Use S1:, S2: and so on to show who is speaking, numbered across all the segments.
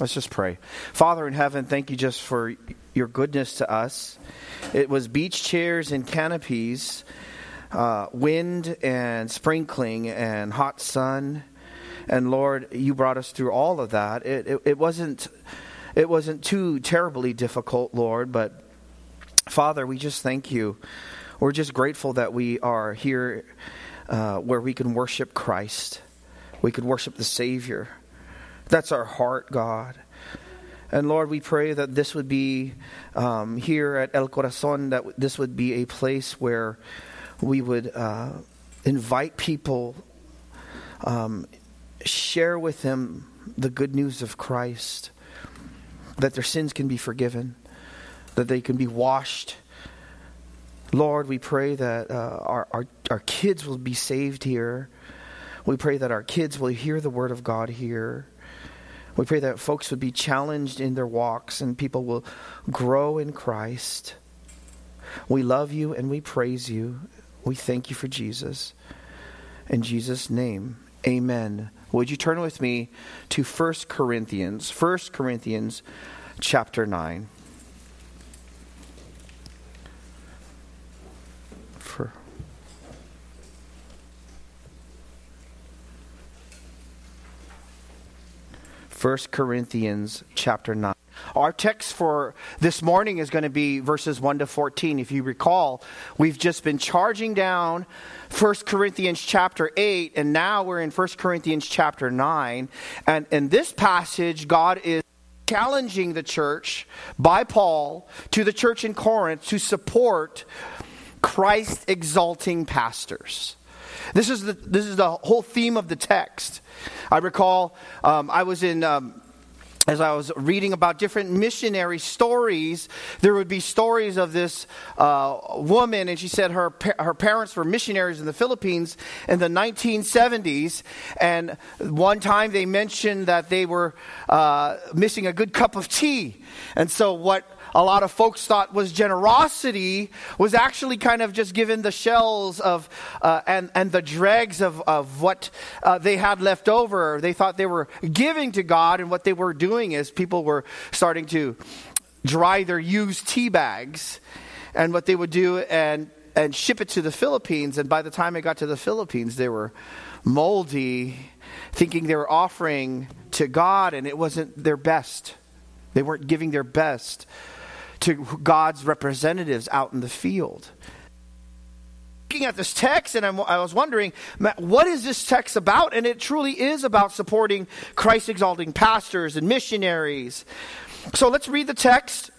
S1: Let's just pray. Father in heaven, thank you just for your goodness to us. It was beach chairs and canopies, uh, wind and sprinkling and hot sun. And Lord, you brought us through all of that. It, it, it wasn't it wasn't too terribly difficult, Lord, but Father, we just thank you. We're just grateful that we are here uh, where we can worship Christ. We can worship the Savior. That's our heart, God. And Lord, we pray that this would be um, here at El Corazon, that this would be a place where we would uh, invite people, um, share with them the good news of Christ, that their sins can be forgiven, that they can be washed. Lord, we pray that uh, our, our, our kids will be saved here. We pray that our kids will hear the word of God here. We pray that folks would be challenged in their walks and people will grow in Christ. We love you and we praise you. We thank you for Jesus. In Jesus' name, amen. Would you turn with me to 1 Corinthians? 1 Corinthians chapter 9. For 1 Corinthians chapter 9. Our text for this morning is going to be verses 1 to 14. If you recall, we've just been charging down 1 Corinthians chapter 8, and now we're in 1 Corinthians chapter 9. And in this passage, God is challenging the church by Paul to the church in Corinth to support Christ exalting pastors. This is the, this is the whole theme of the text. I recall um, I was in. Um, as I was reading about different missionary stories, there would be stories of this uh, woman, and she said her her parents were missionaries in the Philippines in the 1970s. And one time they mentioned that they were uh, missing a good cup of tea, and so what a lot of folks thought was generosity was actually kind of just given the shells of uh, and and the dregs of of what uh, they had left over. They thought they were giving to God, and what they were doing is people were starting to dry their used tea bags, and what they would do and and ship it to the Philippines. And by the time it got to the Philippines, they were moldy, thinking they were offering to God, and it wasn't their best. They weren't giving their best to God's representatives out in the field. Looking at this text, and I'm, i was wondering, what is this text about? And it truly is about supporting Christ exalting pastors and missionaries. So let's read the text.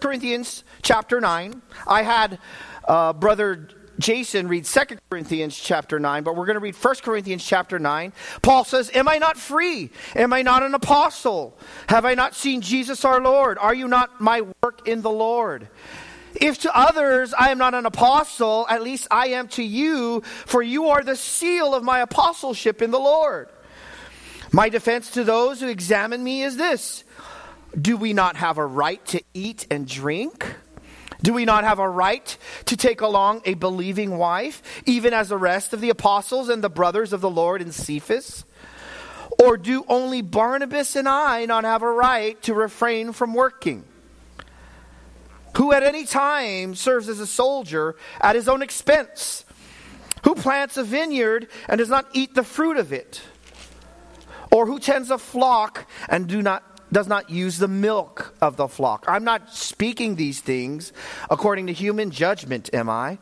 S1: Corinthians chapter 9. I had uh, Brother Jason read 2 Corinthians chapter 9, but we're going to read 1 Corinthians chapter 9. Paul says, Am I not free? Am I not an apostle? Have I not seen Jesus our Lord? Are you not my work in the Lord? If to others I am not an apostle, at least I am to you, for you are the seal of my apostleship in the Lord. My defense to those who examine me is this Do we not have a right to eat and drink? Do we not have a right to take along a believing wife, even as the rest of the apostles and the brothers of the Lord in Cephas? Or do only Barnabas and I not have a right to refrain from working? Who at any time serves as a soldier at his own expense? Who plants a vineyard and does not eat the fruit of it? Or who tends a flock and do not does not use the milk of the flock. I'm not speaking these things according to human judgment, am I?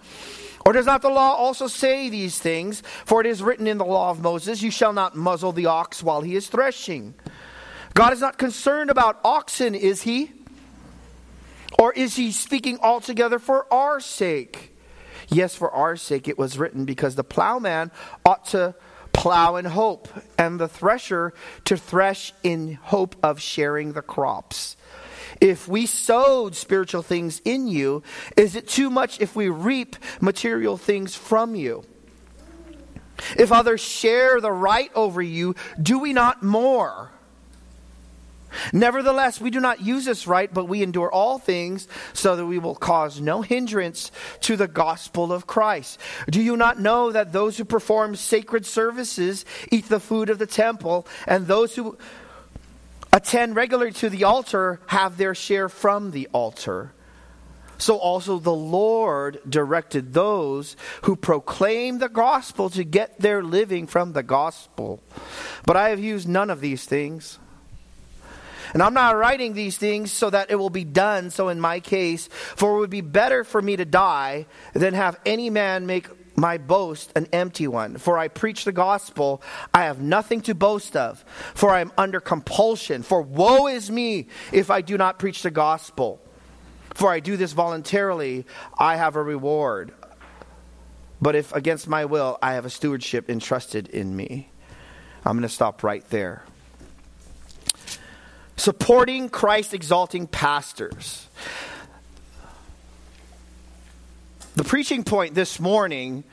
S1: Or does not the law also say these things? For it is written in the law of Moses, You shall not muzzle the ox while he is threshing. God is not concerned about oxen, is he? Or is he speaking altogether for our sake? Yes, for our sake it was written, because the plowman ought to plow in hope, and the thresher to thresh in hope of sharing the crops. If we sowed spiritual things in you, is it too much if we reap material things from you? If others share the right over you, do we not more? Nevertheless, we do not use this right, but we endure all things so that we will cause no hindrance to the gospel of Christ. Do you not know that those who perform sacred services eat the food of the temple, and those who attend regularly to the altar have their share from the altar. So also the Lord directed those who proclaim the gospel to get their living from the gospel. But I have used none of these things. And I'm not writing these things so that it will be done. So, in my case, for it would be better for me to die than have any man make my boast an empty one. For I preach the gospel, I have nothing to boast of, for I am under compulsion. For woe is me if I do not preach the gospel. For I do this voluntarily, I have a reward. But if against my will, I have a stewardship entrusted in me. I'm going to stop right there. Supporting Christ exalting pastors. The preaching point this morning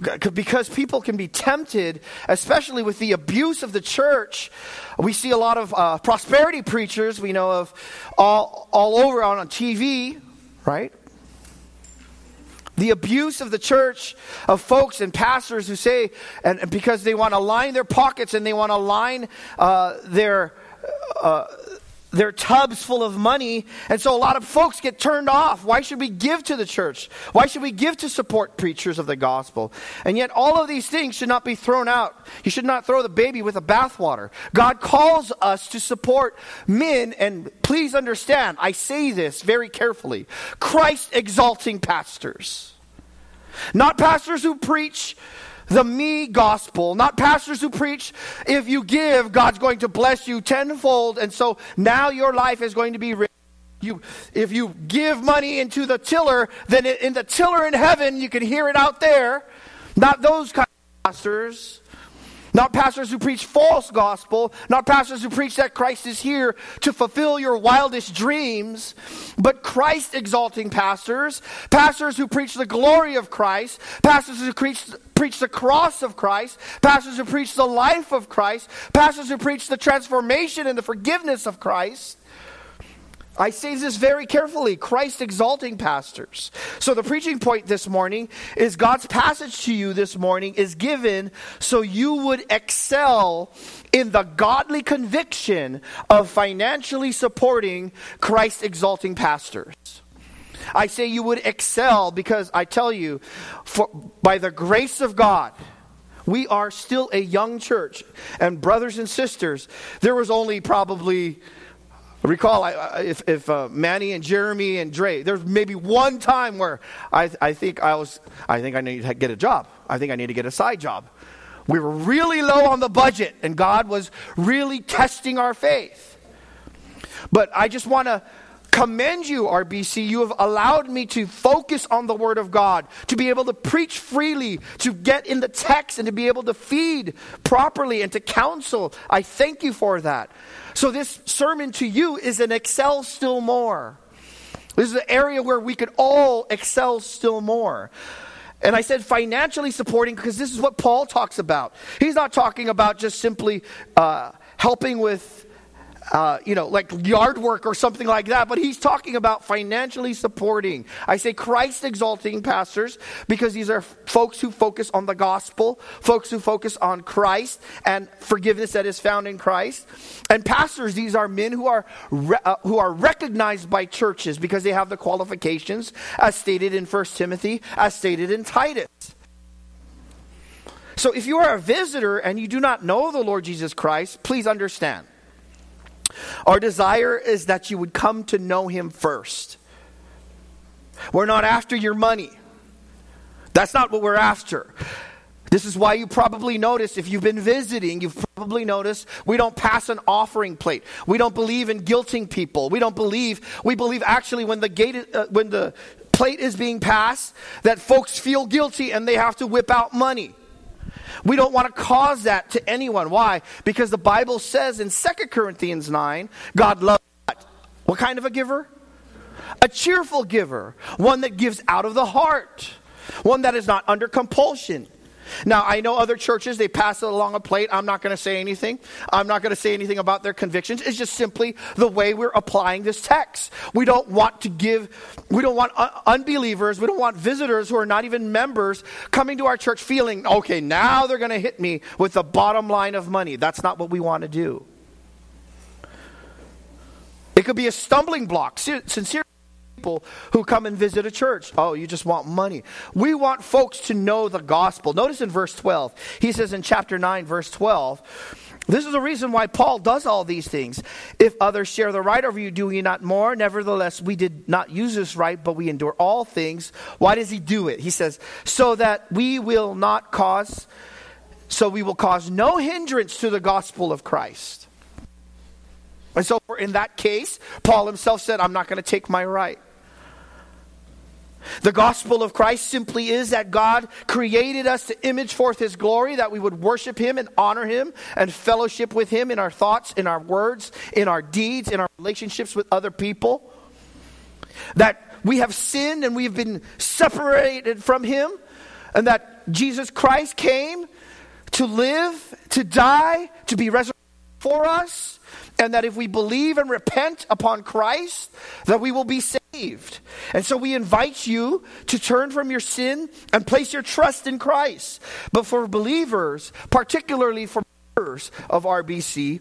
S1: because people can be tempted, especially with the abuse of the church. We see a lot of uh, prosperity preachers we know of all, all over on, on TV, right? The abuse of the church, of folks and pastors who say, and, and because they want to line their pockets and they want to line uh, their. Uh, their tubs full of money. And so a lot of folks get turned off. Why should we give to the church? Why should we give to support preachers of the gospel? And yet all of these things should not be thrown out. You should not throw the baby with the bathwater. God calls us to support men, and please understand, I say this very carefully Christ exalting pastors. Not pastors who preach the me gospel, not pastors who preach, if you give, God's going to bless you tenfold. And so now your life is going to be rich. You, if you give money into the tiller, then in the tiller in heaven, you can hear it out there. Not those kind of pastors. Not pastors who preach false gospel, not pastors who preach that Christ is here to fulfill your wildest dreams, but Christ exalting pastors, pastors who preach the glory of Christ, pastors who preach, preach the cross of Christ, pastors who preach the life of Christ, pastors who preach the transformation and the forgiveness of Christ. I say this very carefully Christ exalting pastors. So, the preaching point this morning is God's passage to you this morning is given so you would excel in the godly conviction of financially supporting Christ exalting pastors. I say you would excel because I tell you, for, by the grace of God, we are still a young church. And, brothers and sisters, there was only probably recall I, if, if uh, Manny and Jeremy and Dre, there's maybe one time where I, I think I was, I think I need to get a job. I think I need to get a side job. We were really low on the budget, and God was really testing our faith. But I just want to commend you, RBC. You have allowed me to focus on the Word of God, to be able to preach freely, to get in the text, and to be able to feed properly and to counsel. I thank you for that. So, this sermon to you is an excel still more. This is an area where we could all excel still more. And I said financially supporting because this is what Paul talks about. He's not talking about just simply uh, helping with uh, you know, like yard work or something like that, but he's talking about financially supporting. I say Christ exalting pastors because these are folks who focus on the gospel, folks who focus on Christ and forgiveness that is found in Christ. And pastors, these are men who are re- uh, who are recognized by churches because they have the qualifications as stated in 1 Timothy, as stated in Titus. So if you are a visitor and you do not know the Lord Jesus Christ, please understand our desire is that you would come to know Him first. We're not after your money. That's not what we're after. This is why you probably notice, if you've been visiting, you've probably noticed we don't pass an offering plate. We don't believe in guilting people. We don't believe, we believe actually when the gate, uh, when the plate is being passed, that folks feel guilty and they have to whip out money. We don't want to cause that to anyone. Why? Because the Bible says in 2 Corinthians 9, God loves what? What kind of a giver? A cheerful giver, one that gives out of the heart, one that is not under compulsion. Now, I know other churches, they pass it along a plate. I'm not going to say anything. I'm not going to say anything about their convictions. It's just simply the way we're applying this text. We don't want to give, we don't want unbelievers, we don't want visitors who are not even members coming to our church feeling, okay, now they're going to hit me with the bottom line of money. That's not what we want to do. It could be a stumbling block. Sincere people who come and visit a church. Oh, you just want money. We want folks to know the gospel. Notice in verse 12, he says in chapter 9, verse 12, this is the reason why Paul does all these things. If others share the right over you, do we not more? Nevertheless, we did not use this right, but we endure all things. Why does he do it? He says, so that we will not cause, so we will cause no hindrance to the gospel of Christ. And so, in that case, Paul himself said, I'm not going to take my right. The gospel of Christ simply is that God created us to image forth his glory, that we would worship him and honor him and fellowship with him in our thoughts, in our words, in our deeds, in our relationships with other people. That we have sinned and we have been separated from him, and that Jesus Christ came to live, to die, to be resurrected for us and that if we believe and repent upon Christ, that we will be saved. And so we invite you to turn from your sin and place your trust in Christ. But for believers, particularly for members of RBC,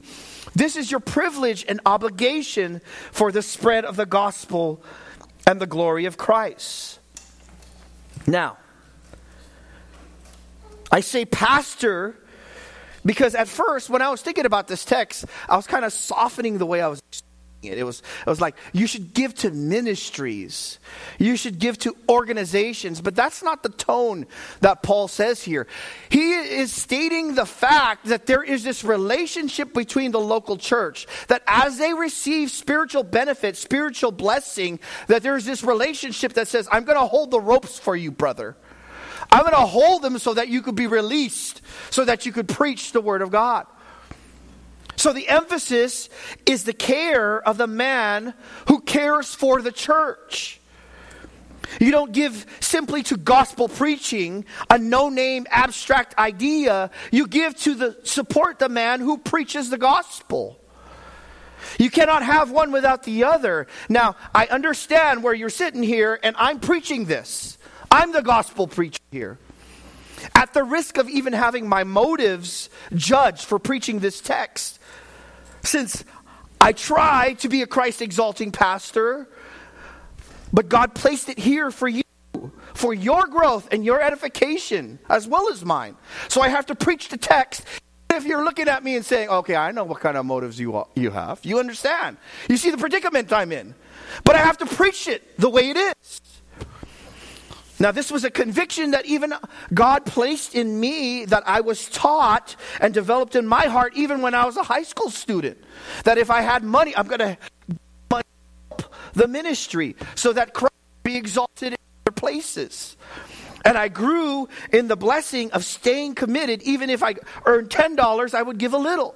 S1: this is your privilege and obligation for the spread of the gospel and the glory of Christ. Now, I say pastor because at first, when I was thinking about this text, I was kind of softening the way I was it. It was, it was like, you should give to ministries. You should give to organizations. But that's not the tone that Paul says here. He is stating the fact that there is this relationship between the local church, that as they receive spiritual benefit, spiritual blessing, that there's this relationship that says, I'm going to hold the ropes for you, brother. I'm going to hold them so that you could be released, so that you could preach the Word of God. So the emphasis is the care of the man who cares for the church. You don't give simply to gospel preaching, a no name abstract idea. You give to the support the man who preaches the gospel. You cannot have one without the other. Now, I understand where you're sitting here and I'm preaching this. I'm the gospel preacher here. At the risk of even having my motives judged for preaching this text, since I try to be a Christ exalting pastor, but God placed it here for you, for your growth and your edification, as well as mine. So I have to preach the text. If you're looking at me and saying, okay, I know what kind of motives you, you have, you understand. You see the predicament I'm in. But I have to preach it the way it is. Now, this was a conviction that even God placed in me that I was taught and developed in my heart even when I was a high school student. That if I had money, I'm going to help the ministry so that Christ be exalted in other places. And I grew in the blessing of staying committed. Even if I earned $10, I would give a little.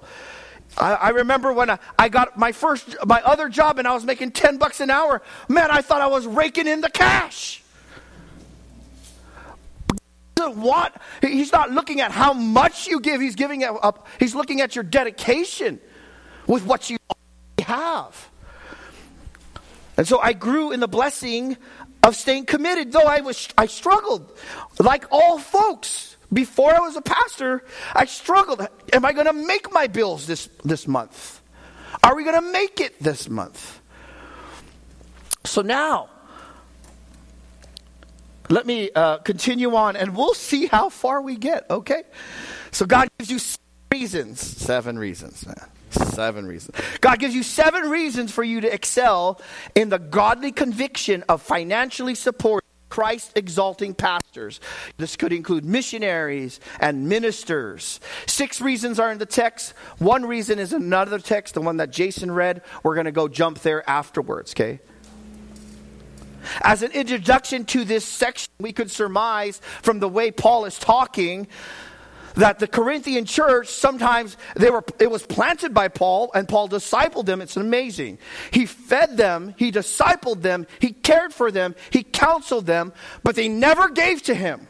S1: I, I remember when I, I got my first, my other job and I was making 10 bucks an hour. Man, I thought I was raking in the cash doesn't want, he's not looking at how much you give, he's giving up, he's looking at your dedication with what you have. And so I grew in the blessing of staying committed, though I was I struggled. Like all folks, before I was a pastor, I struggled. Am I going to make my bills this, this month? Are we going to make it this month? So now, let me uh, continue on and we'll see how far we get, okay? So God gives you reasons, seven reasons, man. Seven reasons. God gives you seven reasons for you to excel in the godly conviction of financially supporting Christ exalting pastors. This could include missionaries and ministers. Six reasons are in the text. One reason is another text, the one that Jason read. We're going to go jump there afterwards, okay? As an introduction to this section, we could surmise from the way Paul is talking that the Corinthian church sometimes they were it was planted by Paul and Paul discipled them. It's amazing. He fed them, he discipled them, he cared for them, he counseled them, but they never gave to him.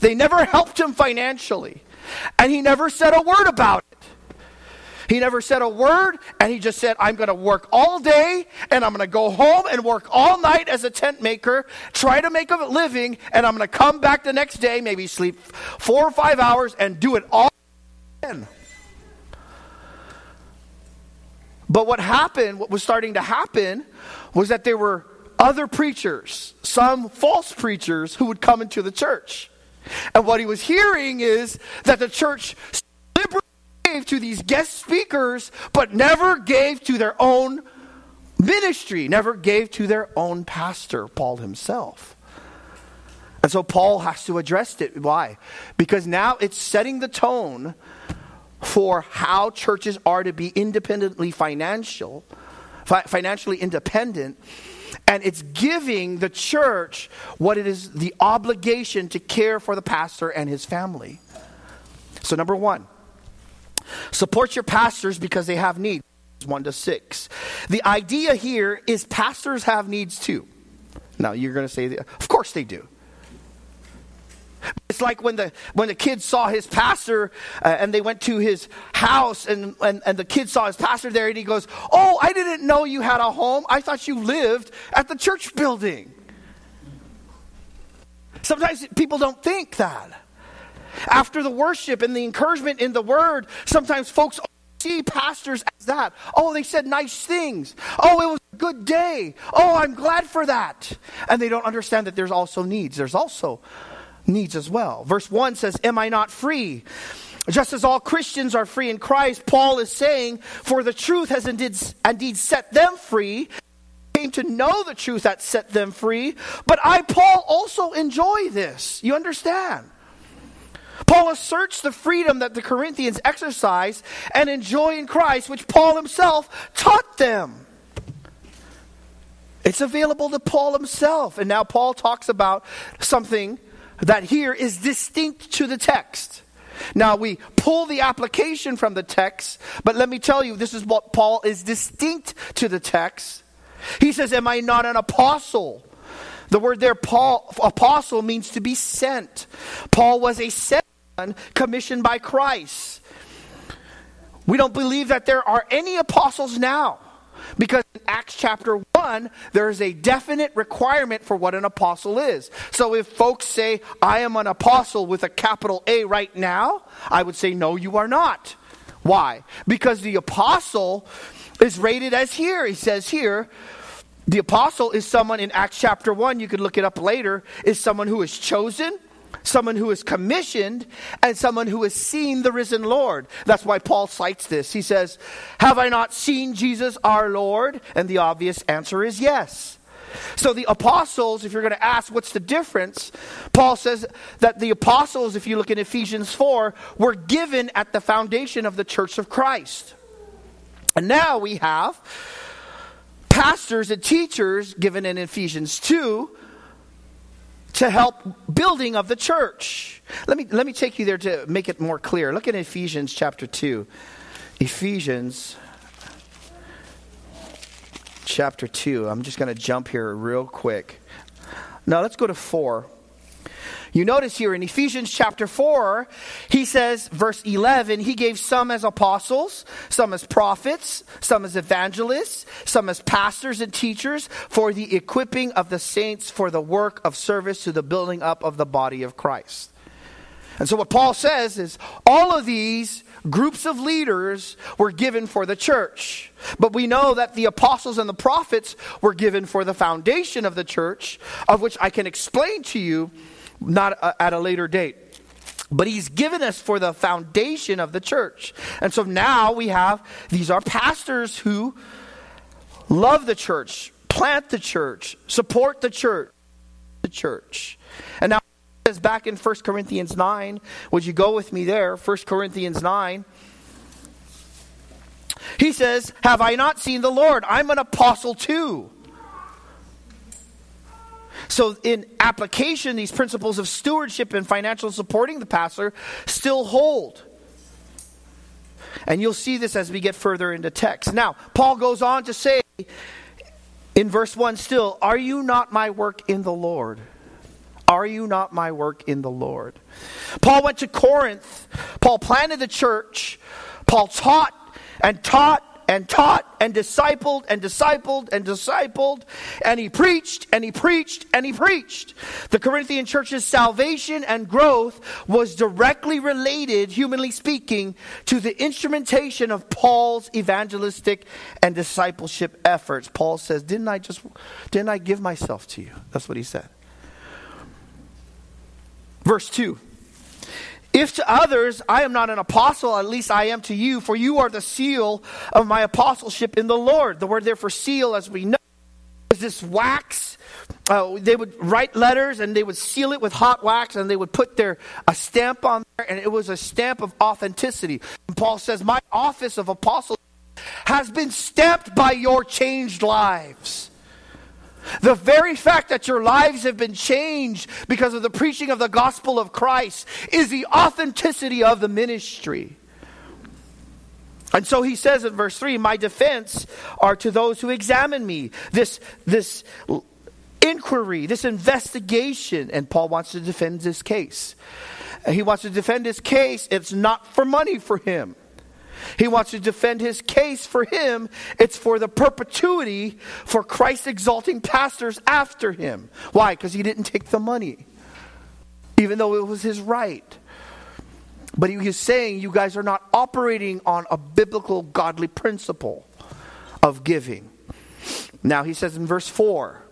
S1: They never helped him financially. And he never said a word about it. He never said a word, and he just said, I'm going to work all day, and I'm going to go home and work all night as a tent maker, try to make a living, and I'm going to come back the next day, maybe sleep four or five hours, and do it all again. But what happened, what was starting to happen, was that there were other preachers, some false preachers, who would come into the church. And what he was hearing is that the church gave to these guest speakers, but never gave to their own ministry, never gave to their own pastor, Paul himself. And so Paul has to address it. Why? Because now it's setting the tone for how churches are to be independently financial, fi- financially independent, and it's giving the church what it is the obligation to care for the pastor and his family. So number 1, support your pastors because they have needs. 1 to 6. The idea here is pastors have needs too. Now you're going to say, of course they do. It's like when the when the kids saw his pastor uh, and they went to his house and, and and the kid saw his pastor there and he goes, "Oh, I didn't know you had a home. I thought you lived at the church building." Sometimes people don't think that. After the worship and the encouragement in the word, sometimes folks see pastors as that. Oh, they said nice things. Oh, it was a good day. Oh, I'm glad for that. And they don't understand that there's also needs. There's also needs as well. Verse 1 says, Am I not free? Just as all Christians are free in Christ, Paul is saying, For the truth has indeed, indeed set them free, came to know the truth that set them free. But I, Paul, also enjoy this. You understand? Paul asserts the freedom that the Corinthians exercise and enjoy in Christ, which Paul himself taught them. It's available to Paul himself. And now Paul talks about something that here is distinct to the text. Now we pull the application from the text, but let me tell you, this is what Paul is distinct to the text. He says, Am I not an apostle? The word there, Paul, apostle, means to be sent. Paul was a sent commissioned by Christ. We don't believe that there are any apostles now. Because in Acts chapter 1, there is a definite requirement for what an apostle is. So if folks say, I am an apostle with a capital A right now, I would say, no, you are not. Why? Because the apostle is rated as here. He says here, the apostle is someone in Acts chapter 1, you could look it up later, is someone who is chosen, someone who is commissioned, and someone who has seen the risen Lord. That's why Paul cites this. He says, Have I not seen Jesus our Lord? And the obvious answer is yes. So the apostles, if you're going to ask what's the difference, Paul says that the apostles, if you look in Ephesians 4, were given at the foundation of the church of Christ. And now we have pastors and teachers given in Ephesians 2 to help building of the church. Let me, let me take you there to make it more clear. Look at Ephesians chapter 2. Ephesians chapter 2. I'm just going to jump here real quick. Now let's go to 4. You notice here in Ephesians chapter 4, he says, verse 11, he gave some as apostles, some as prophets, some as evangelists, some as pastors and teachers for the equipping of the saints for the work of service to the building up of the body of Christ. And so what Paul says is all of these groups of leaders were given for the church. But we know that the apostles and the prophets were given for the foundation of the church, of which I can explain to you not uh, at a later date. But he's given us for the foundation of the church. And so now we have these are pastors who love the church, plant the church, support the church, the church. And now it says back in 1 Corinthians 9, would you go with me there? 1 Corinthians 9. He says, Have I not seen the Lord? I'm an apostle too. So, in application, these principles of stewardship and financial supporting the pastor still hold. And you'll see this as we get further into text. Now, Paul goes on to say in verse 1 still, Are you not my work in the Lord? Are you not my work in the Lord? Paul went to Corinth. Paul planted the church. Paul taught and taught and taught and discipled and discipled and discipled, and he preached and he preached and he preached. The Corinthian church's salvation and growth was directly related, humanly speaking, to the instrumentation of Paul's evangelistic and discipleship efforts. Paul says, Didn't I just, didn't I give myself to you? That's what he said. Verse 2. If to others I am not an apostle, at least I am to you, for you are the seal of my apostleship in the Lord. The word there for seal, as we know, is this wax. Uh, they would write letters and they would seal it with hot wax and they would put their a stamp on there, and it was a stamp of authenticity. And Paul says, My office of apostle has been stamped by your changed lives. The very fact that your lives have been changed because of the preaching of the gospel of Christ is the authenticity of the ministry. And so he says in verse 3 My defense are to those who examine me. This, this inquiry, this investigation, and Paul wants to defend his case. He wants to defend his case. It's not for money for him. He wants to defend his case for him. It's for the perpetuity for Christ exalting pastors after him. Why? Because he didn't take the money, even though it was his right. But he was saying you guys are not operating on a biblical godly principle of giving. Now he says in verse 4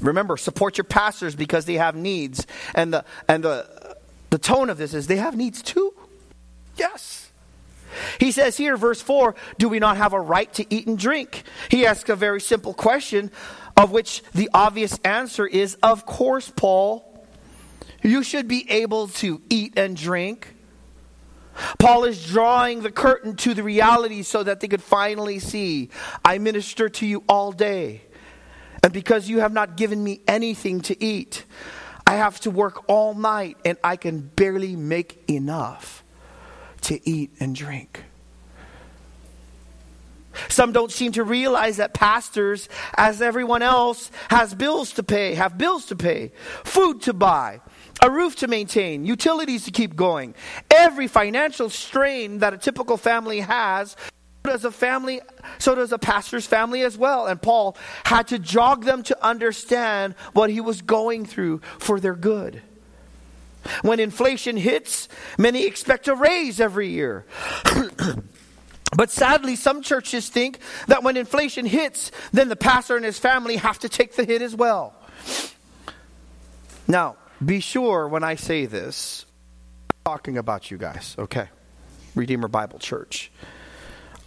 S1: Remember, support your pastors because they have needs. And the and the the tone of this is they have needs too. Yes. He says here, verse 4, do we not have a right to eat and drink? He asks a very simple question, of which the obvious answer is, of course, Paul. You should be able to eat and drink. Paul is drawing the curtain to the reality so that they could finally see I minister to you all day. And because you have not given me anything to eat, I have to work all night and I can barely make enough to eat and drink. Some don't seem to realize that pastors, as everyone else, has bills to pay, have bills to pay, food to buy, a roof to maintain, utilities to keep going. Every financial strain that a typical family has, so does a family, so does a pastor's family as well. And Paul had to jog them to understand what he was going through for their good. When inflation hits, many expect a raise every year. but sadly, some churches think that when inflation hits, then the pastor and his family have to take the hit as well. Now, be sure when I say this, I'm talking about you guys, okay? Redeemer Bible Church.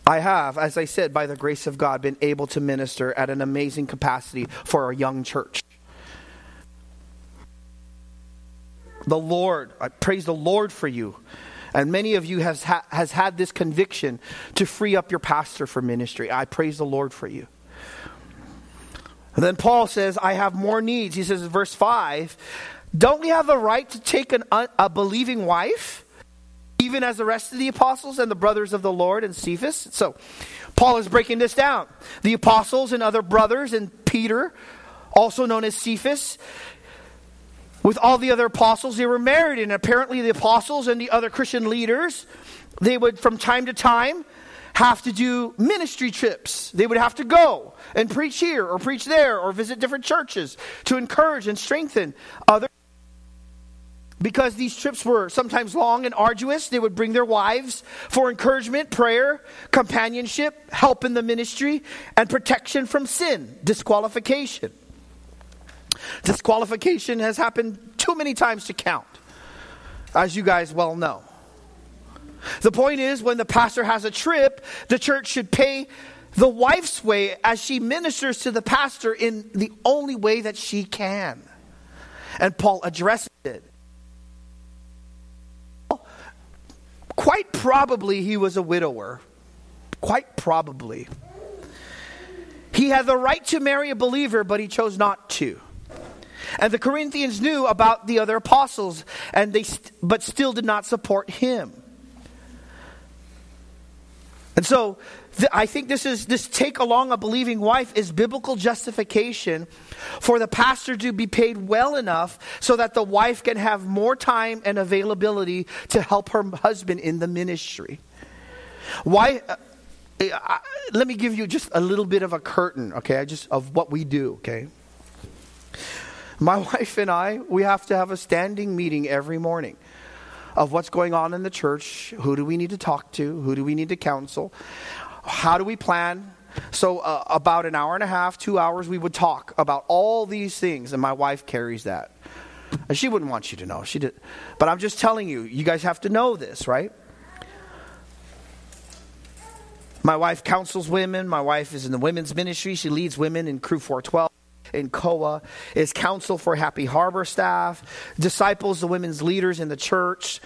S1: I have, as I said, by the grace of God, been able to minister at an amazing capacity for a young church. The Lord. I praise the Lord for you. And many of you has, ha- has had this conviction to free up your pastor for ministry. I praise the Lord for you. And then Paul says, I have more needs. He says in verse 5, don't we have a right to take an, a believing wife, even as the rest of the apostles and the brothers of the Lord and Cephas? So Paul is breaking this down. The apostles and other brothers and Peter, also known as Cephas, with all the other apostles. They were married, and apparently the apostles and the other Christian leaders, they would from time to time have to do ministry trips. They would have to go and preach here or preach there or visit different churches to encourage and strengthen other. Because these trips were sometimes long and arduous, they would bring their wives for encouragement, prayer, companionship, help in the ministry, and protection from sin, disqualification. Disqualification has happened too many times to count, as you guys well know. The point is, when the pastor has a trip, the church should pay the wife's way as she ministers to the pastor in the only way that she can. And Paul addresses it. Quite probably he was a widower. Quite probably. He had the right to marry a believer, but he chose not to. And the Corinthians knew about the other apostles, and they st- but still did not support him. And so th- I think this is this take along a believing wife is biblical justification for the pastor to be paid well enough so that the wife can have more time and availability to help her husband in the ministry. Why? Uh, I, let me give you just a little bit of a curtain, okay, just of what we do, okay? My wife and I, we have to have a standing meeting every morning of what's going on in the church. Who do we need to talk to? Who do we need to counsel? How do we plan? So, uh, about an hour and a half, two hours, we would talk about all these things, and my wife carries that. And she wouldn't want you to know. She did. But I'm just telling you, you guys have to know this, right? My wife counsels women. My wife is in the women's ministry. She leads women in Crew 412 in COA, is counsel for Happy Harbor staff, disciples the women's leaders in the church,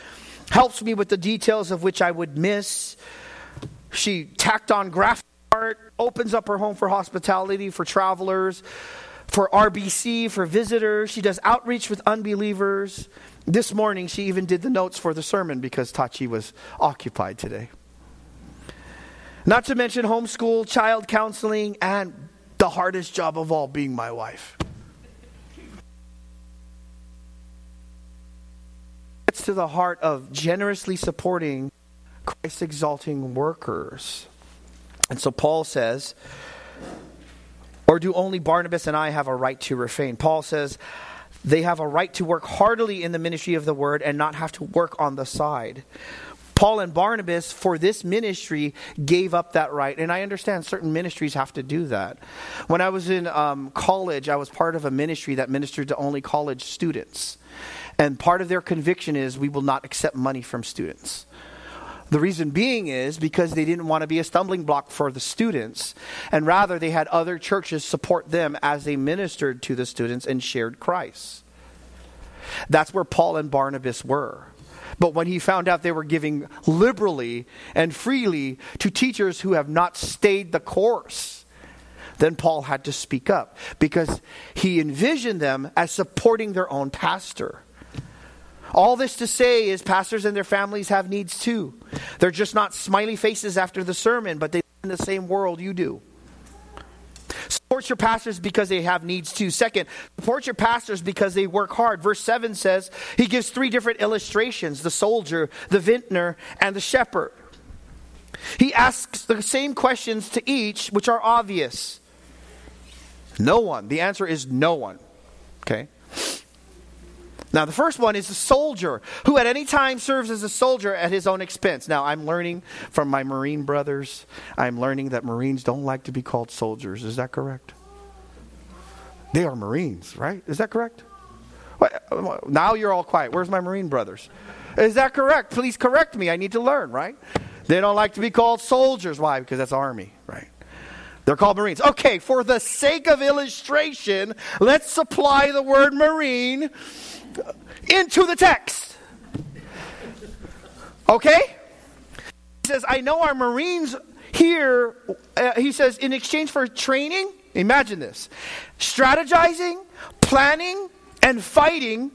S1: helps me with the details of which I would miss. She tacked on graphic art, opens up her home for hospitality for travelers, for RBC, for visitors. She does outreach with unbelievers. This morning, she even did the notes for the sermon because Tachi was occupied today. Not to mention homeschool, child counseling, and the hardest job of all being my wife. It's to the heart of generously supporting Christ exalting workers. And so Paul says, or do only Barnabas and I have a right to refrain? Paul says, they have a right to work heartily in the ministry of the word and not have to work on the side. Paul and Barnabas, for this ministry, gave up that right. And I understand certain ministries have to do that. When I was in um, college, I was part of a ministry that ministered to only college students. And part of their conviction is we will not accept money from students. The reason being is because they didn't want to be a stumbling block for the students, and rather they had other churches support them as they ministered to the students and shared Christ. That's where Paul and Barnabas were. But when he found out they were giving liberally and freely to teachers who have not stayed the course, then Paul had to speak up because he envisioned them as supporting their own pastor. All this to say is pastors and their families have needs too. They're just not smiley faces after the sermon, but they live in the same world you do. Support your pastors because they have needs too. Second, support your pastors because they work hard. Verse 7 says he gives three different illustrations the soldier, the vintner, and the shepherd. He asks the same questions to each, which are obvious. No one. The answer is no one. Okay? Now, the first one is a soldier who at any time serves as a soldier at his own expense. Now, I'm learning from my Marine brothers, I'm learning that Marines don't like to be called soldiers. Is that correct? They are Marines, right? Is that correct? Now you're all quiet. Where's my Marine brothers? Is that correct? Please correct me. I need to learn, right? They don't like to be called soldiers. Why? Because that's Army? They're called Marines. Okay, for the sake of illustration, let's supply the word Marine into the text. Okay? He says, I know our Marines here, uh, he says, in exchange for training, imagine this strategizing, planning, and fighting,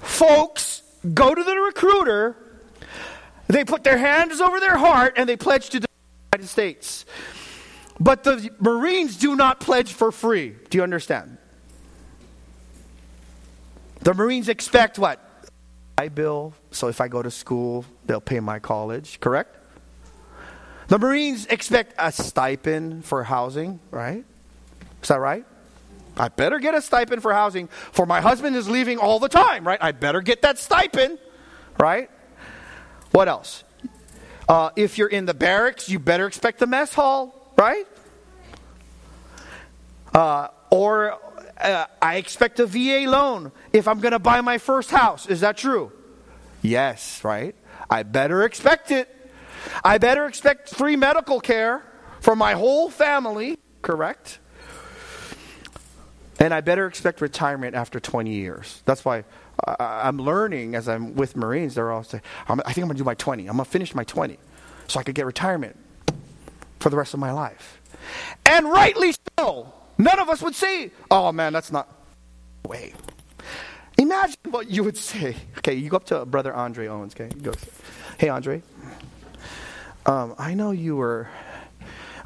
S1: folks go to the recruiter, they put their hands over their heart, and they pledge to the United States. But the Marines do not pledge for free. Do you understand? The Marines expect what? I bill, so if I go to school, they'll pay my college, correct? The Marines expect a stipend for housing, right? Is that right? I better get a stipend for housing, for my husband is leaving all the time, right? I better get that stipend, right? What else? Uh, if you're in the barracks, you better expect the mess hall, right? Uh, or uh, I expect a VA loan if I'm going to buy my first house. Is that true? Yes, right? I better expect it. I better expect free medical care for my whole family, correct? And I better expect retirement after 20 years. That's why I'm learning as I'm with Marines. They're all saying, I think I'm going to do my 20. I'm going to finish my 20 so I could get retirement for the rest of my life. And rightly so. None of us would say, oh man, that's not way. Imagine what you would say. Okay, you go up to brother Andre Owens, okay? Go, hey Andre, um, I know you were,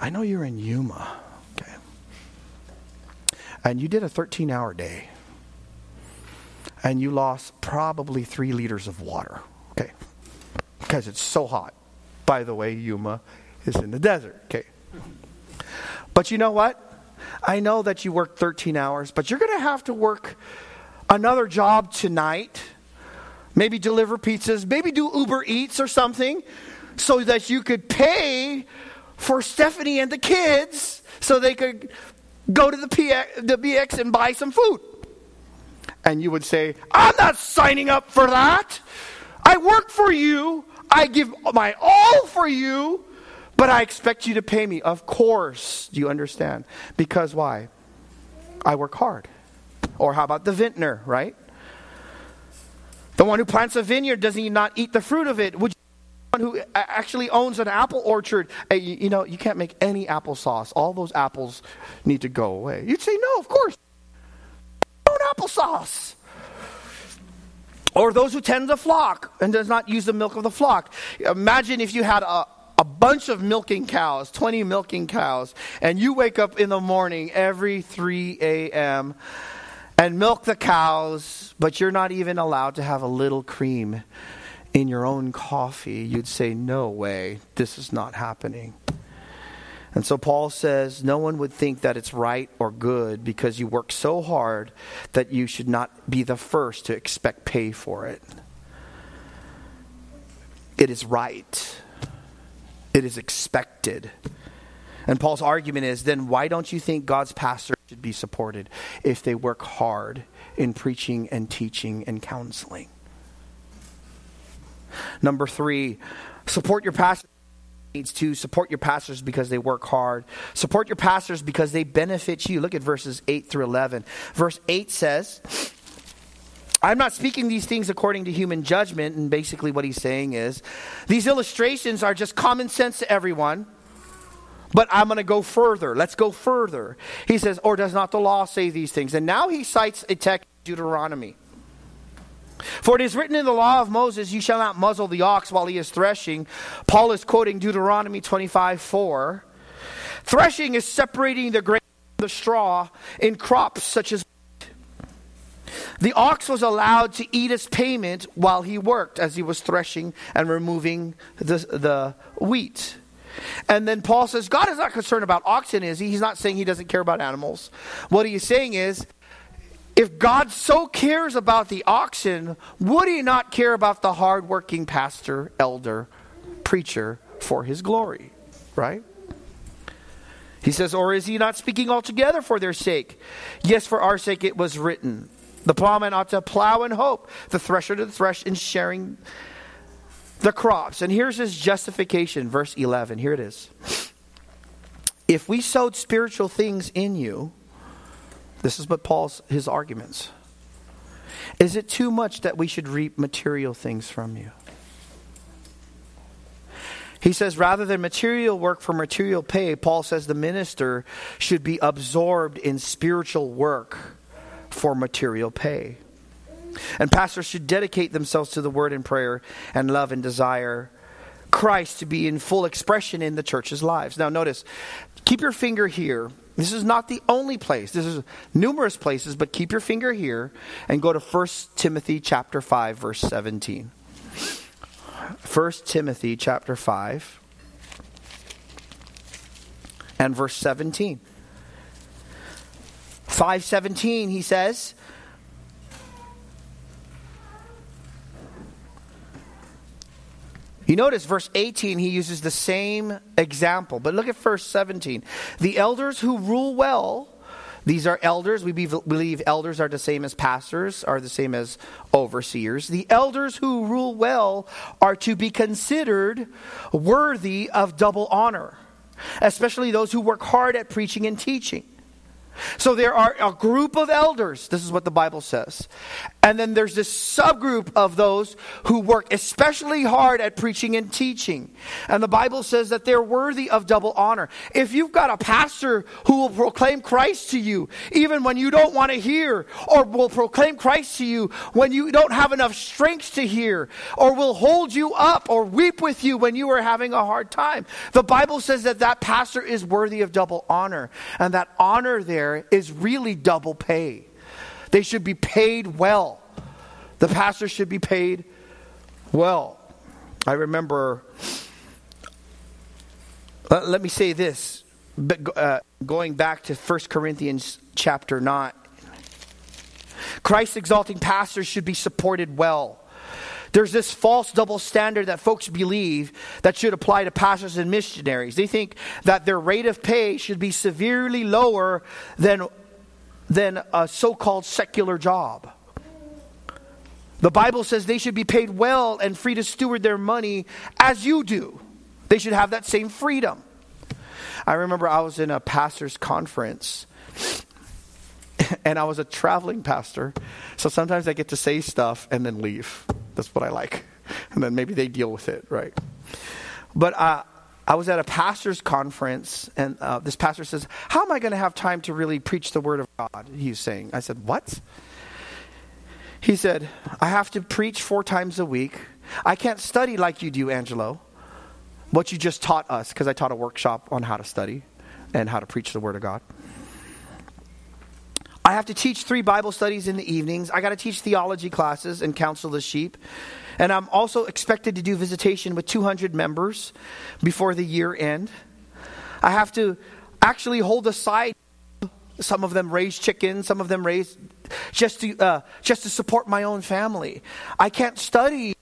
S1: I know you're in Yuma, okay? And you did a 13 hour day. And you lost probably three liters of water, okay? Because it's so hot. By the way, Yuma is in the desert. Okay. But you know what? I know that you work 13 hours, but you're going to have to work another job tonight. Maybe deliver pizzas, maybe do Uber Eats or something so that you could pay for Stephanie and the kids so they could go to the, PX, the BX and buy some food. And you would say, I'm not signing up for that. I work for you. I give my all for you, but I expect you to pay me. Of course. Do you understand? Because why? I work hard. Or how about the vintner, right? The one who plants a vineyard, does he not eat the fruit of it? Would who actually owns an apple orchard, you, you, know, you can't make any applesauce. All those apples need to go away. You'd say, no, of course. Own applesauce. Or those who tend the flock and does not use the milk of the flock. Imagine if you had a, a bunch of milking cows, 20 milking cows, and you wake up in the morning every 3 a.m. and milk the cows, but you're not even allowed to have a little cream in your own coffee, you'd say, No way, this is not happening. And so Paul says, No one would think that it's right or good because you work so hard that you should not be the first to expect pay for it. It is right, it is expected. And Paul's argument is then why don't you think God's pastors should be supported if they work hard in preaching and teaching and counseling? Number three, support your pastors needs to support your pastors because they work hard. Support your pastors because they benefit you. Look at verses 8 through 11. Verse 8 says, I'm not speaking these things according to human judgment. And basically, what he's saying is, these illustrations are just common sense to everyone. But I'm going to go further. Let's go further. He says, Or does not the law say these things? And now he cites a text, Deuteronomy. For it is written in the law of Moses, You shall not muzzle the ox while he is threshing. Paul is quoting Deuteronomy 25 4. Threshing is separating the grain from the straw in crops such as the ox was allowed to eat his payment while he worked as he was threshing and removing the, the wheat. And then Paul says, God is not concerned about oxen, is he? He's not saying he doesn't care about animals. What he is saying is, if God so cares about the oxen, would he not care about the hardworking pastor, elder, preacher for his glory? Right? He says, Or is he not speaking altogether for their sake? Yes, for our sake it was written. The plowman ought to plow in hope, the thresher to thresh in sharing the crops. And here's his justification, verse 11. Here it is. If we sowed spiritual things in you, this is what Paul's his arguments. Is it too much that we should reap material things from you? He says, rather than material work for material pay, Paul says the minister should be absorbed in spiritual work for material pay. And pastors should dedicate themselves to the word and prayer and love and desire Christ to be in full expression in the church's lives. Now, notice, keep your finger here this is not the only place. This is numerous places, but keep your finger here and go to 1 Timothy chapter 5 verse 17. 1 Timothy chapter 5 and verse 17. 517 he says, You notice verse 18, he uses the same example. But look at verse 17. The elders who rule well, these are elders. We believe elders are the same as pastors, are the same as overseers. The elders who rule well are to be considered worthy of double honor, especially those who work hard at preaching and teaching. So there are a group of elders, this is what the Bible says. And then there's this subgroup of those who work especially hard at preaching and teaching. And the Bible says that they're worthy of double honor. If you've got a pastor who will proclaim Christ to you, even when you don't want to hear, or will proclaim Christ to you when you don't have enough strength to hear, or will hold you up or weep with you when you are having a hard time, the Bible says that that pastor is worthy of double honor. And that honor there is really double pay. They should be paid well. The pastor should be paid well. I remember let me say this, but, uh, going back to 1 Corinthians chapter 9. Christ exalting pastors should be supported well. There's this false double standard that folks believe that should apply to pastors and missionaries. They think that their rate of pay should be severely lower than, than a so called secular job. The Bible says they should be paid well and free to steward their money as you do. They should have that same freedom. I remember I was in a pastor's conference and I was a traveling pastor. So sometimes I get to say stuff and then leave. That's what I like. And then maybe they deal with it, right? But uh, I was at a pastor's conference, and uh, this pastor says, How am I going to have time to really preach the word of God? He's saying. I said, What? He said, I have to preach four times a week. I can't study like you do, Angelo what you just taught us, because I taught a workshop on how to study and how to preach the Word of God. I have to teach three Bible studies in the evenings. I got to teach theology classes and counsel the sheep. And I'm also expected to do visitation with 200 members before the year end. I have to actually hold aside. Some of them raise chickens, some of them raise just to uh, just to support my own family. I can't study,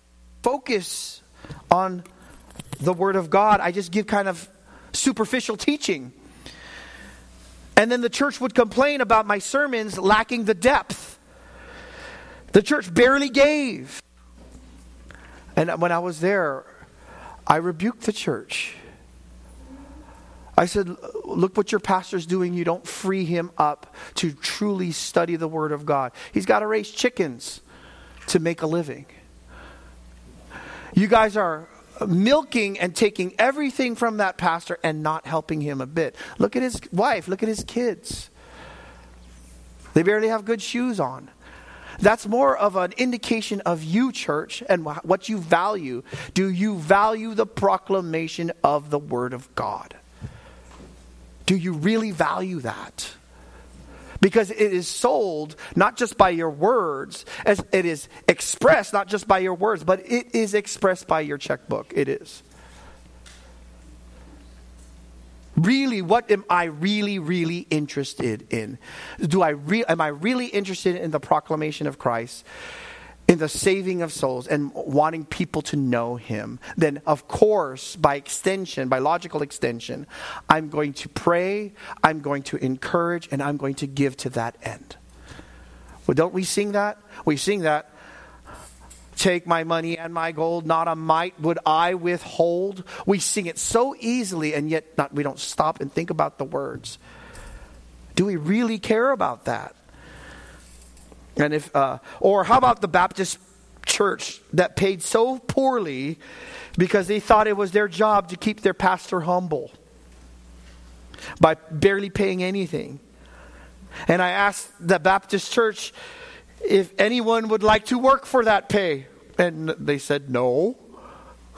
S1: focus on the Word of God. I just give kind of superficial teaching. And then the church would complain about my sermons lacking the depth. The church barely gave. And when I was there, I rebuked the church. I said, Look what your pastor's doing. You don't free him up to truly study the Word of God. He's got to raise chickens to make a living. You guys are milking and taking everything from that pastor and not helping him a bit. Look at his wife, look at his kids. They barely have good shoes on. That's more of an indication of you, church, and what you value. Do you value the proclamation of the Word of God? Do you really value that? Because it is sold not just by your words, as it is expressed not just by your words, but it is expressed by your checkbook. It is. Really, what am I really, really interested in? Do I re- am I really interested in the proclamation of Christ? In the saving of souls and wanting people to know him, then of course, by extension, by logical extension, I'm going to pray, I'm going to encourage, and I'm going to give to that end. Well, don't we sing that? We sing that. Take my money and my gold, not a mite would I withhold. We sing it so easily, and yet not, we don't stop and think about the words. Do we really care about that? And if, uh, or how about the Baptist church that paid so poorly because they thought it was their job to keep their pastor humble by barely paying anything? And I asked the Baptist church if anyone would like to work for that pay. And they said no.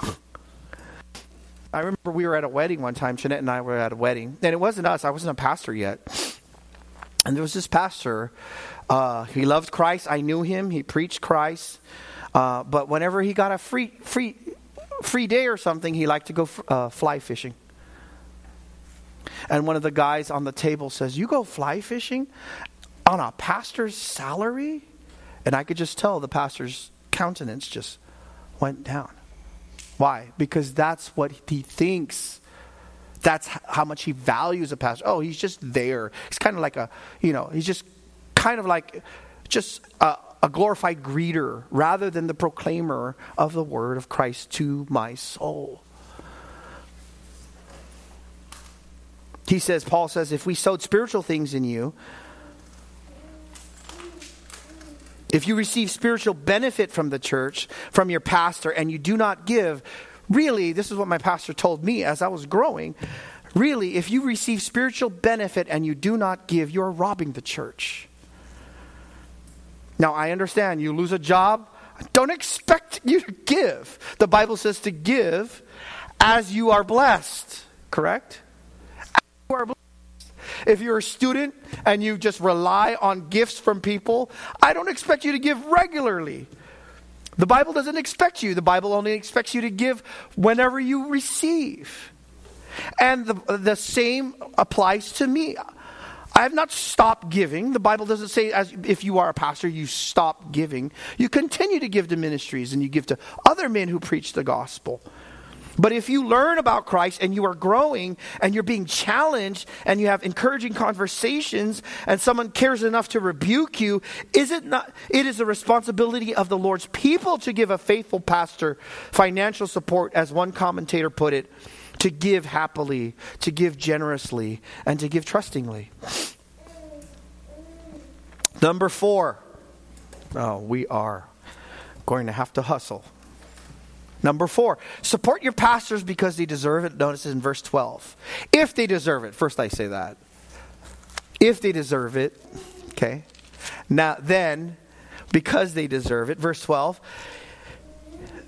S1: I remember we were at a wedding one time. Jeanette and I were at a wedding. And it wasn't us, I wasn't a pastor yet. And there was this pastor uh, he loved Christ. I knew him. He preached Christ. Uh, but whenever he got a free, free, free day or something, he liked to go uh, fly fishing. And one of the guys on the table says, You go fly fishing on a pastor's salary? And I could just tell the pastor's countenance just went down. Why? Because that's what he thinks. That's how much he values a pastor. Oh, he's just there. He's kind of like a, you know, he's just kind of like just a, a glorified greeter rather than the proclaimer of the word of Christ to my soul. He says, Paul says, if we sowed spiritual things in you, if you receive spiritual benefit from the church, from your pastor, and you do not give, really, this is what my pastor told me as I was growing. Really, if you receive spiritual benefit and you do not give, you're robbing the church. Now, I understand you lose a job. Don't expect you to give. The Bible says to give as you are blessed, correct? You are blessed. If you're a student and you just rely on gifts from people, I don't expect you to give regularly. The Bible doesn't expect you. The Bible only expects you to give whenever you receive. And the, the same applies to me. I have not stopped giving. The Bible doesn't say as if you are a pastor you stop giving. You continue to give to ministries and you give to other men who preach the gospel. But if you learn about Christ and you are growing and you're being challenged and you have encouraging conversations and someone cares enough to rebuke you, is it not it is the responsibility of the Lord's people to give a faithful pastor financial support as one commentator put it, to give happily, to give generously, and to give trustingly. Number 4. Oh, we are going to have to hustle. Number four, support your pastors because they deserve it. Notice in verse 12. If they deserve it. First, I say that. If they deserve it. Okay. Now, then, because they deserve it. Verse 12.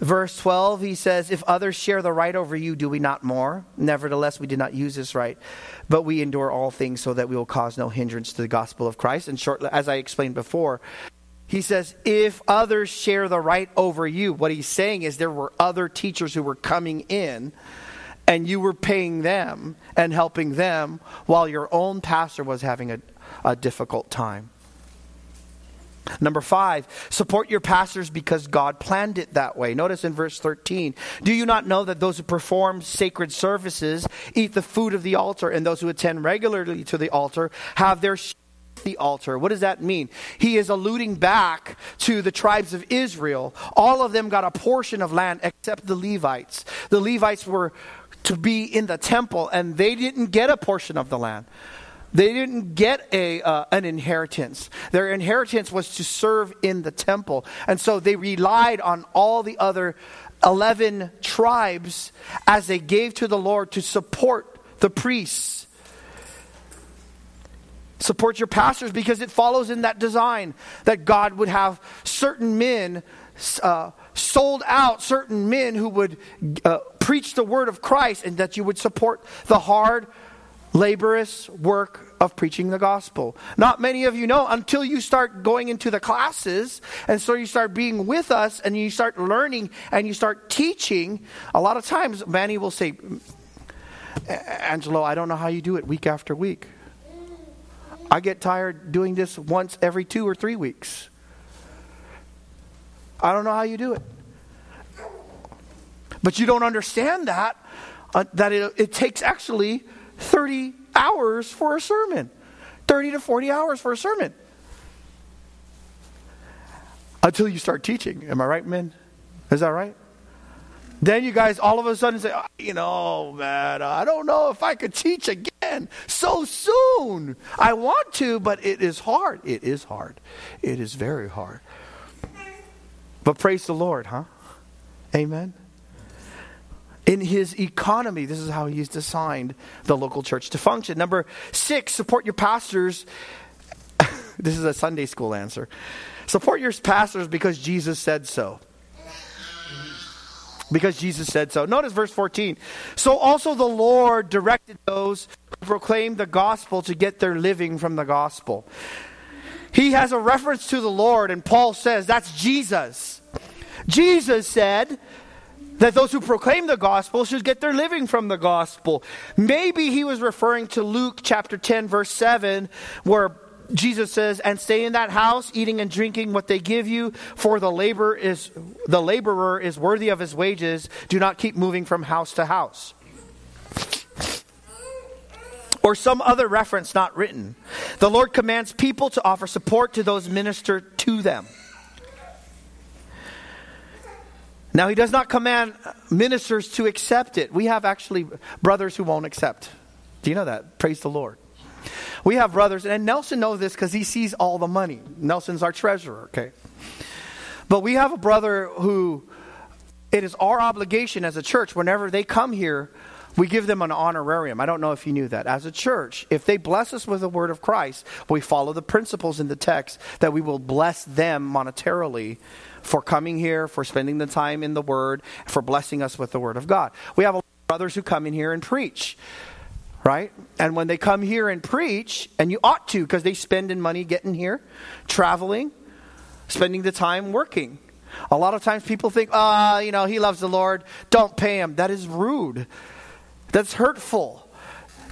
S1: Verse 12, he says, If others share the right over you, do we not more? Nevertheless, we did not use this right, but we endure all things so that we will cause no hindrance to the gospel of Christ. And shortly, as I explained before, he says, if others share the right over you, what he's saying is there were other teachers who were coming in and you were paying them and helping them while your own pastor was having a, a difficult time. Number five, support your pastors because God planned it that way. Notice in verse 13, do you not know that those who perform sacred services eat the food of the altar, and those who attend regularly to the altar have their the altar. What does that mean? He is alluding back to the tribes of Israel. All of them got a portion of land except the Levites. The Levites were to be in the temple, and they didn't get a portion of the land. They didn't get a, uh, an inheritance. Their inheritance was to serve in the temple. And so they relied on all the other 11 tribes as they gave to the Lord to support the priests Support your pastors because it follows in that design that God would have certain men uh, sold out, certain men who would uh, preach the word of Christ, and that you would support the hard, laborious work of preaching the gospel. Not many of you know until you start going into the classes, and so you start being with us, and you start learning, and you start teaching. A lot of times, Manny will say, Angelo, I don't know how you do it week after week. I get tired doing this once every two or three weeks. I don't know how you do it. But you don't understand that, uh, that it, it takes actually 30 hours for a sermon, 30 to 40 hours for a sermon. Until you start teaching. Am I right, men? Is that right? Then you guys all of a sudden say, oh, you know, man, I don't know if I could teach again so soon. I want to, but it is hard. It is hard. It is very hard. But praise the Lord, huh? Amen. In his economy, this is how he's designed the local church to function. Number six, support your pastors. this is a Sunday school answer. Support your pastors because Jesus said so because Jesus said so. Notice verse 14. So also the Lord directed those who proclaim the gospel to get their living from the gospel. He has a reference to the Lord, and Paul says that's Jesus. Jesus said, that those who proclaim the gospel should get their living from the gospel. Maybe he was referring to Luke chapter 10, verse 7, where Jesus says, and stay in that house, eating and drinking what they give you, for the labor is the laborer is worthy of his wages. Do not keep moving from house to house. Or some other reference not written. The Lord commands people to offer support to those ministered to them. Now, He does not command ministers to accept it. We have actually brothers who won't accept. Do you know that? Praise the Lord. We have brothers, and Nelson knows this because he sees all the money. Nelson's our treasurer, okay? But we have a brother who it is our obligation as a church, whenever they come here, we give them an honorarium. I don't know if you knew that. As a church, if they bless us with the word of Christ, we follow the principles in the text that we will bless them monetarily for coming here, for spending the time in the word, for blessing us with the word of God. We have brothers who come in here and preach right? And when they come here and preach, and you ought to because they spend in money getting here, traveling, spending the time working. A lot of times people think, ah, oh, you know, he loves the Lord, don't pay him. That is rude. That's hurtful.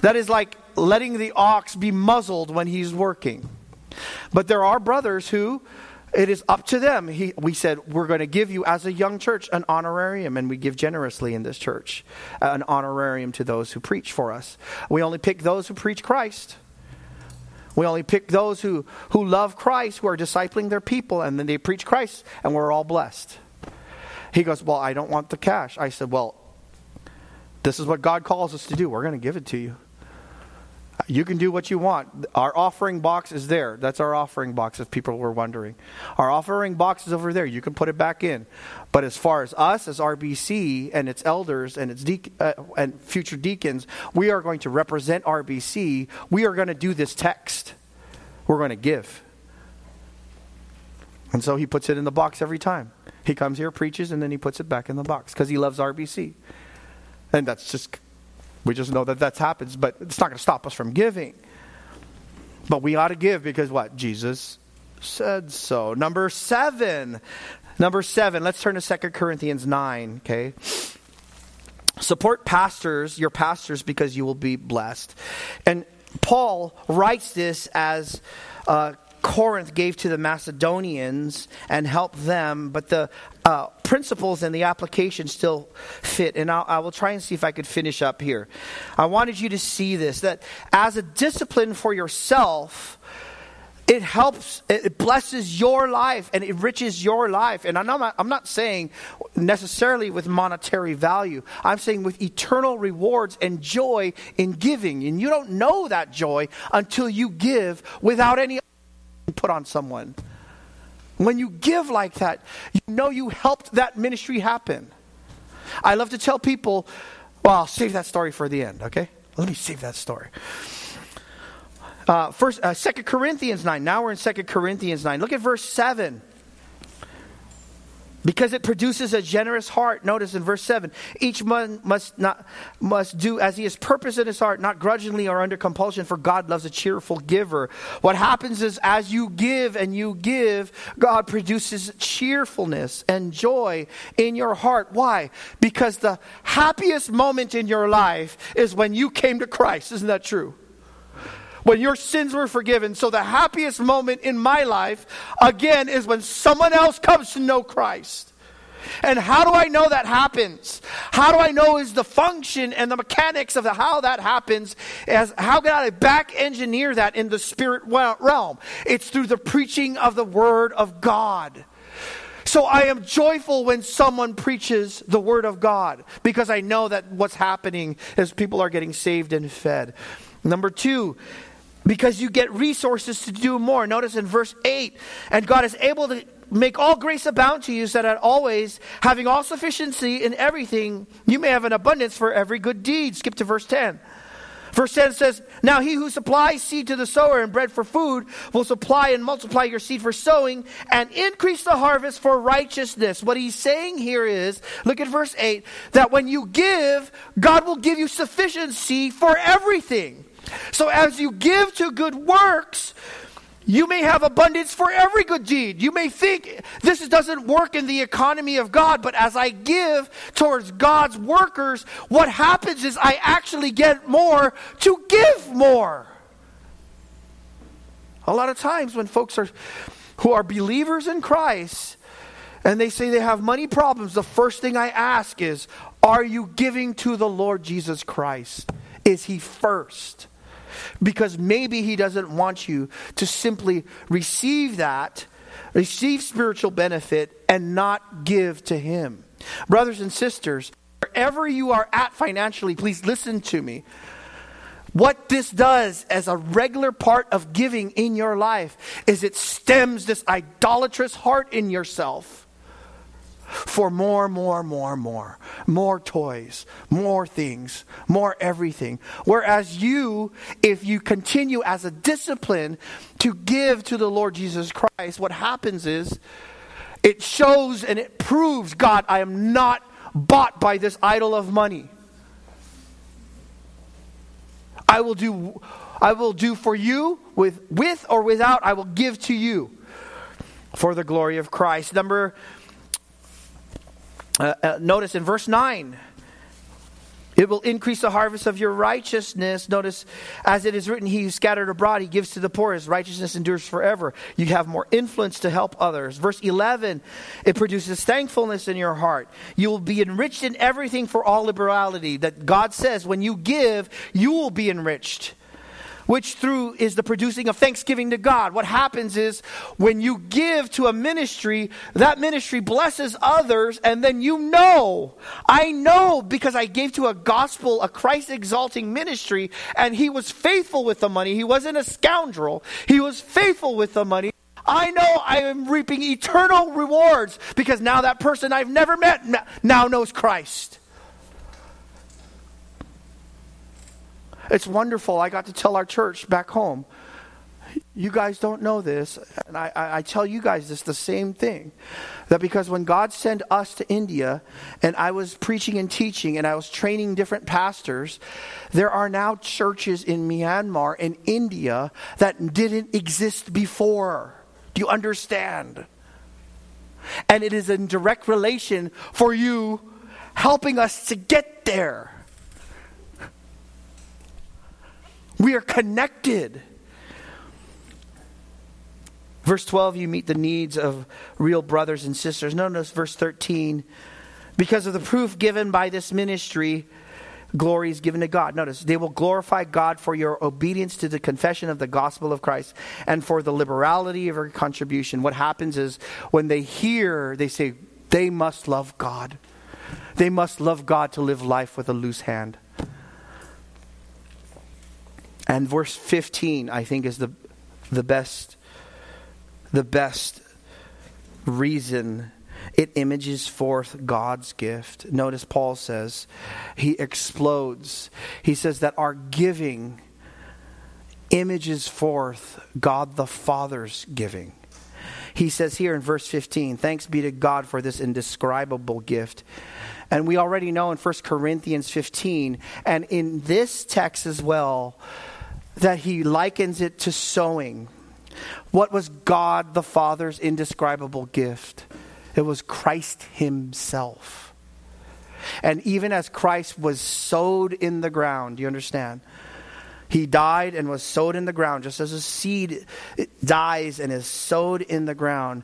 S1: That is like letting the ox be muzzled when he's working. But there are brothers who it is up to them. He, we said, we're going to give you, as a young church, an honorarium, and we give generously in this church uh, an honorarium to those who preach for us. We only pick those who preach Christ. We only pick those who, who love Christ, who are discipling their people, and then they preach Christ, and we're all blessed. He goes, Well, I don't want the cash. I said, Well, this is what God calls us to do. We're going to give it to you. You can do what you want. Our offering box is there. That's our offering box, if people were wondering. Our offering box is over there. You can put it back in. But as far as us, as RBC and its elders and its de- uh, and future deacons, we are going to represent RBC. We are going to do this text. We're going to give. And so he puts it in the box every time. He comes here, preaches, and then he puts it back in the box because he loves RBC. And that's just we just know that that happens, but it's not going to stop us from giving. But we ought to give because what? Jesus said so. Number seven. Number seven. Let's turn to Second Corinthians 9, okay? Support pastors, your pastors, because you will be blessed. And Paul writes this as uh, Corinth gave to the Macedonians and helped them, but the uh, principles and the application still fit. And I'll, I will try and see if I could finish up here. I wanted you to see this that as a discipline for yourself, it helps, it blesses your life and enriches your life. And I'm not, I'm not saying necessarily with monetary value, I'm saying with eternal rewards and joy in giving. And you don't know that joy until you give without any put on someone. When you give like that, you know you helped that ministry happen. I love to tell people, well, I'll save that story for the end, okay? Let me save that story. Uh, first, uh, 2 Corinthians 9. Now we're in 2 Corinthians 9. Look at verse 7 because it produces a generous heart. Notice in verse 7 each one must, not, must do as he has purpose in his heart, not grudgingly or under compulsion, for God loves a cheerful giver. What happens is as you give and you give, God produces cheerfulness and joy in your heart. Why? Because the happiest moment in your life is when you came to Christ. Isn't that true? When your sins were forgiven. So the happiest moment in my life, again, is when someone else comes to know Christ. And how do I know that happens? How do I know is the function and the mechanics of the, how that happens? As how can I back engineer that in the spirit realm? It's through the preaching of the word of God. So I am joyful when someone preaches the word of God because I know that what's happening is people are getting saved and fed. Number two, because you get resources to do more. Notice in verse 8, and God is able to make all grace abound to you so that always, having all sufficiency in everything, you may have an abundance for every good deed. Skip to verse 10. Verse 10 says, Now he who supplies seed to the sower and bread for food will supply and multiply your seed for sowing and increase the harvest for righteousness. What he's saying here is, look at verse 8, that when you give, God will give you sufficiency for everything. So as you give to good works, you may have abundance for every good deed. You may think this doesn't work in the economy of God, but as I give towards God's workers, what happens is I actually get more to give more. A lot of times when folks are who are believers in Christ and they say they have money problems, the first thing I ask is, are you giving to the Lord Jesus Christ? Is he first? Because maybe He doesn't want you to simply receive that, receive spiritual benefit, and not give to Him. Brothers and sisters, wherever you are at financially, please listen to me. What this does as a regular part of giving in your life is it stems this idolatrous heart in yourself for more, more, more, more. More toys, more things, more everything. Whereas you, if you continue as a discipline to give to the Lord Jesus Christ, what happens is it shows and it proves God, I am not bought by this idol of money. I will do I will do for you with with or without I will give to you for the glory of Christ. Number uh, uh, notice in verse 9, It will increase the harvest of your righteousness. Notice, as it is written, He who scattered abroad, He gives to the poor. His righteousness endures forever. You have more influence to help others. Verse 11, it produces thankfulness in your heart. You will be enriched in everything for all liberality. That God says, when you give, you will be enriched which through is the producing of thanksgiving to God. What happens is when you give to a ministry, that ministry blesses others, and then you know, I know because I gave to a gospel, a Christ exalting ministry, and he was faithful with the money. He wasn't a scoundrel, he was faithful with the money. I know I am reaping eternal rewards because now that person I've never met now knows Christ. It's wonderful. I got to tell our church back home. You guys don't know this, and I, I, tell you guys this the same thing. That because when God sent us to India, and I was preaching and teaching, and I was training different pastors, there are now churches in Myanmar and India that didn't exist before. Do you understand? And it is in direct relation for you helping us to get there. We are connected. Verse 12, you meet the needs of real brothers and sisters. Notice verse 13. Because of the proof given by this ministry, glory is given to God. Notice, they will glorify God for your obedience to the confession of the gospel of Christ and for the liberality of your contribution. What happens is when they hear, they say, they must love God. They must love God to live life with a loose hand. And verse 15, I think, is the, the best the best reason it images forth God's gift. Notice Paul says he explodes. He says that our giving images forth God the Father's giving. He says here in verse 15, Thanks be to God for this indescribable gift. And we already know in 1 Corinthians 15, and in this text as well, that he likens it to sowing. What was God the Father's indescribable gift? It was Christ Himself. And even as Christ was sowed in the ground, do you understand? He died and was sowed in the ground, just as a seed dies and is sowed in the ground.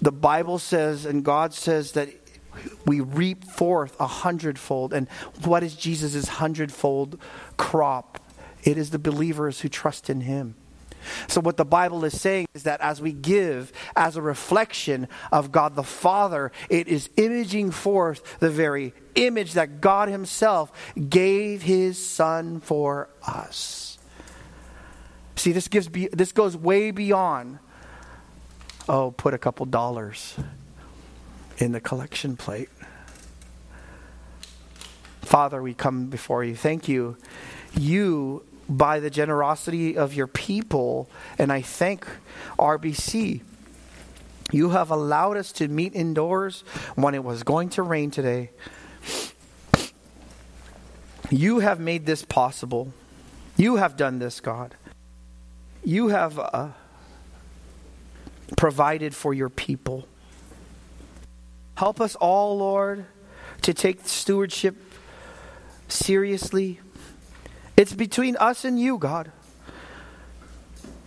S1: The Bible says, and God says that we reap forth a hundredfold. And what is Jesus' hundredfold crop? It is the believers who trust in Him. So, what the Bible is saying is that as we give as a reflection of God the Father, it is imaging forth the very image that God Himself gave His Son for us. See, this, gives be, this goes way beyond, oh, put a couple dollars in the collection plate. Father, we come before you. Thank you. You by the generosity of your people. And I thank RBC. You have allowed us to meet indoors when it was going to rain today. You have made this possible. You have done this, God. You have uh, provided for your people. Help us all, Lord, to take stewardship seriously it's between us and you, God.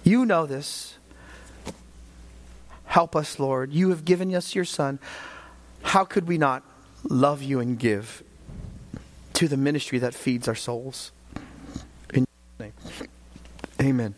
S1: You know this. Help us, Lord. You have given us your Son. How could we not love you and give to the ministry that feeds our souls? In name. Amen.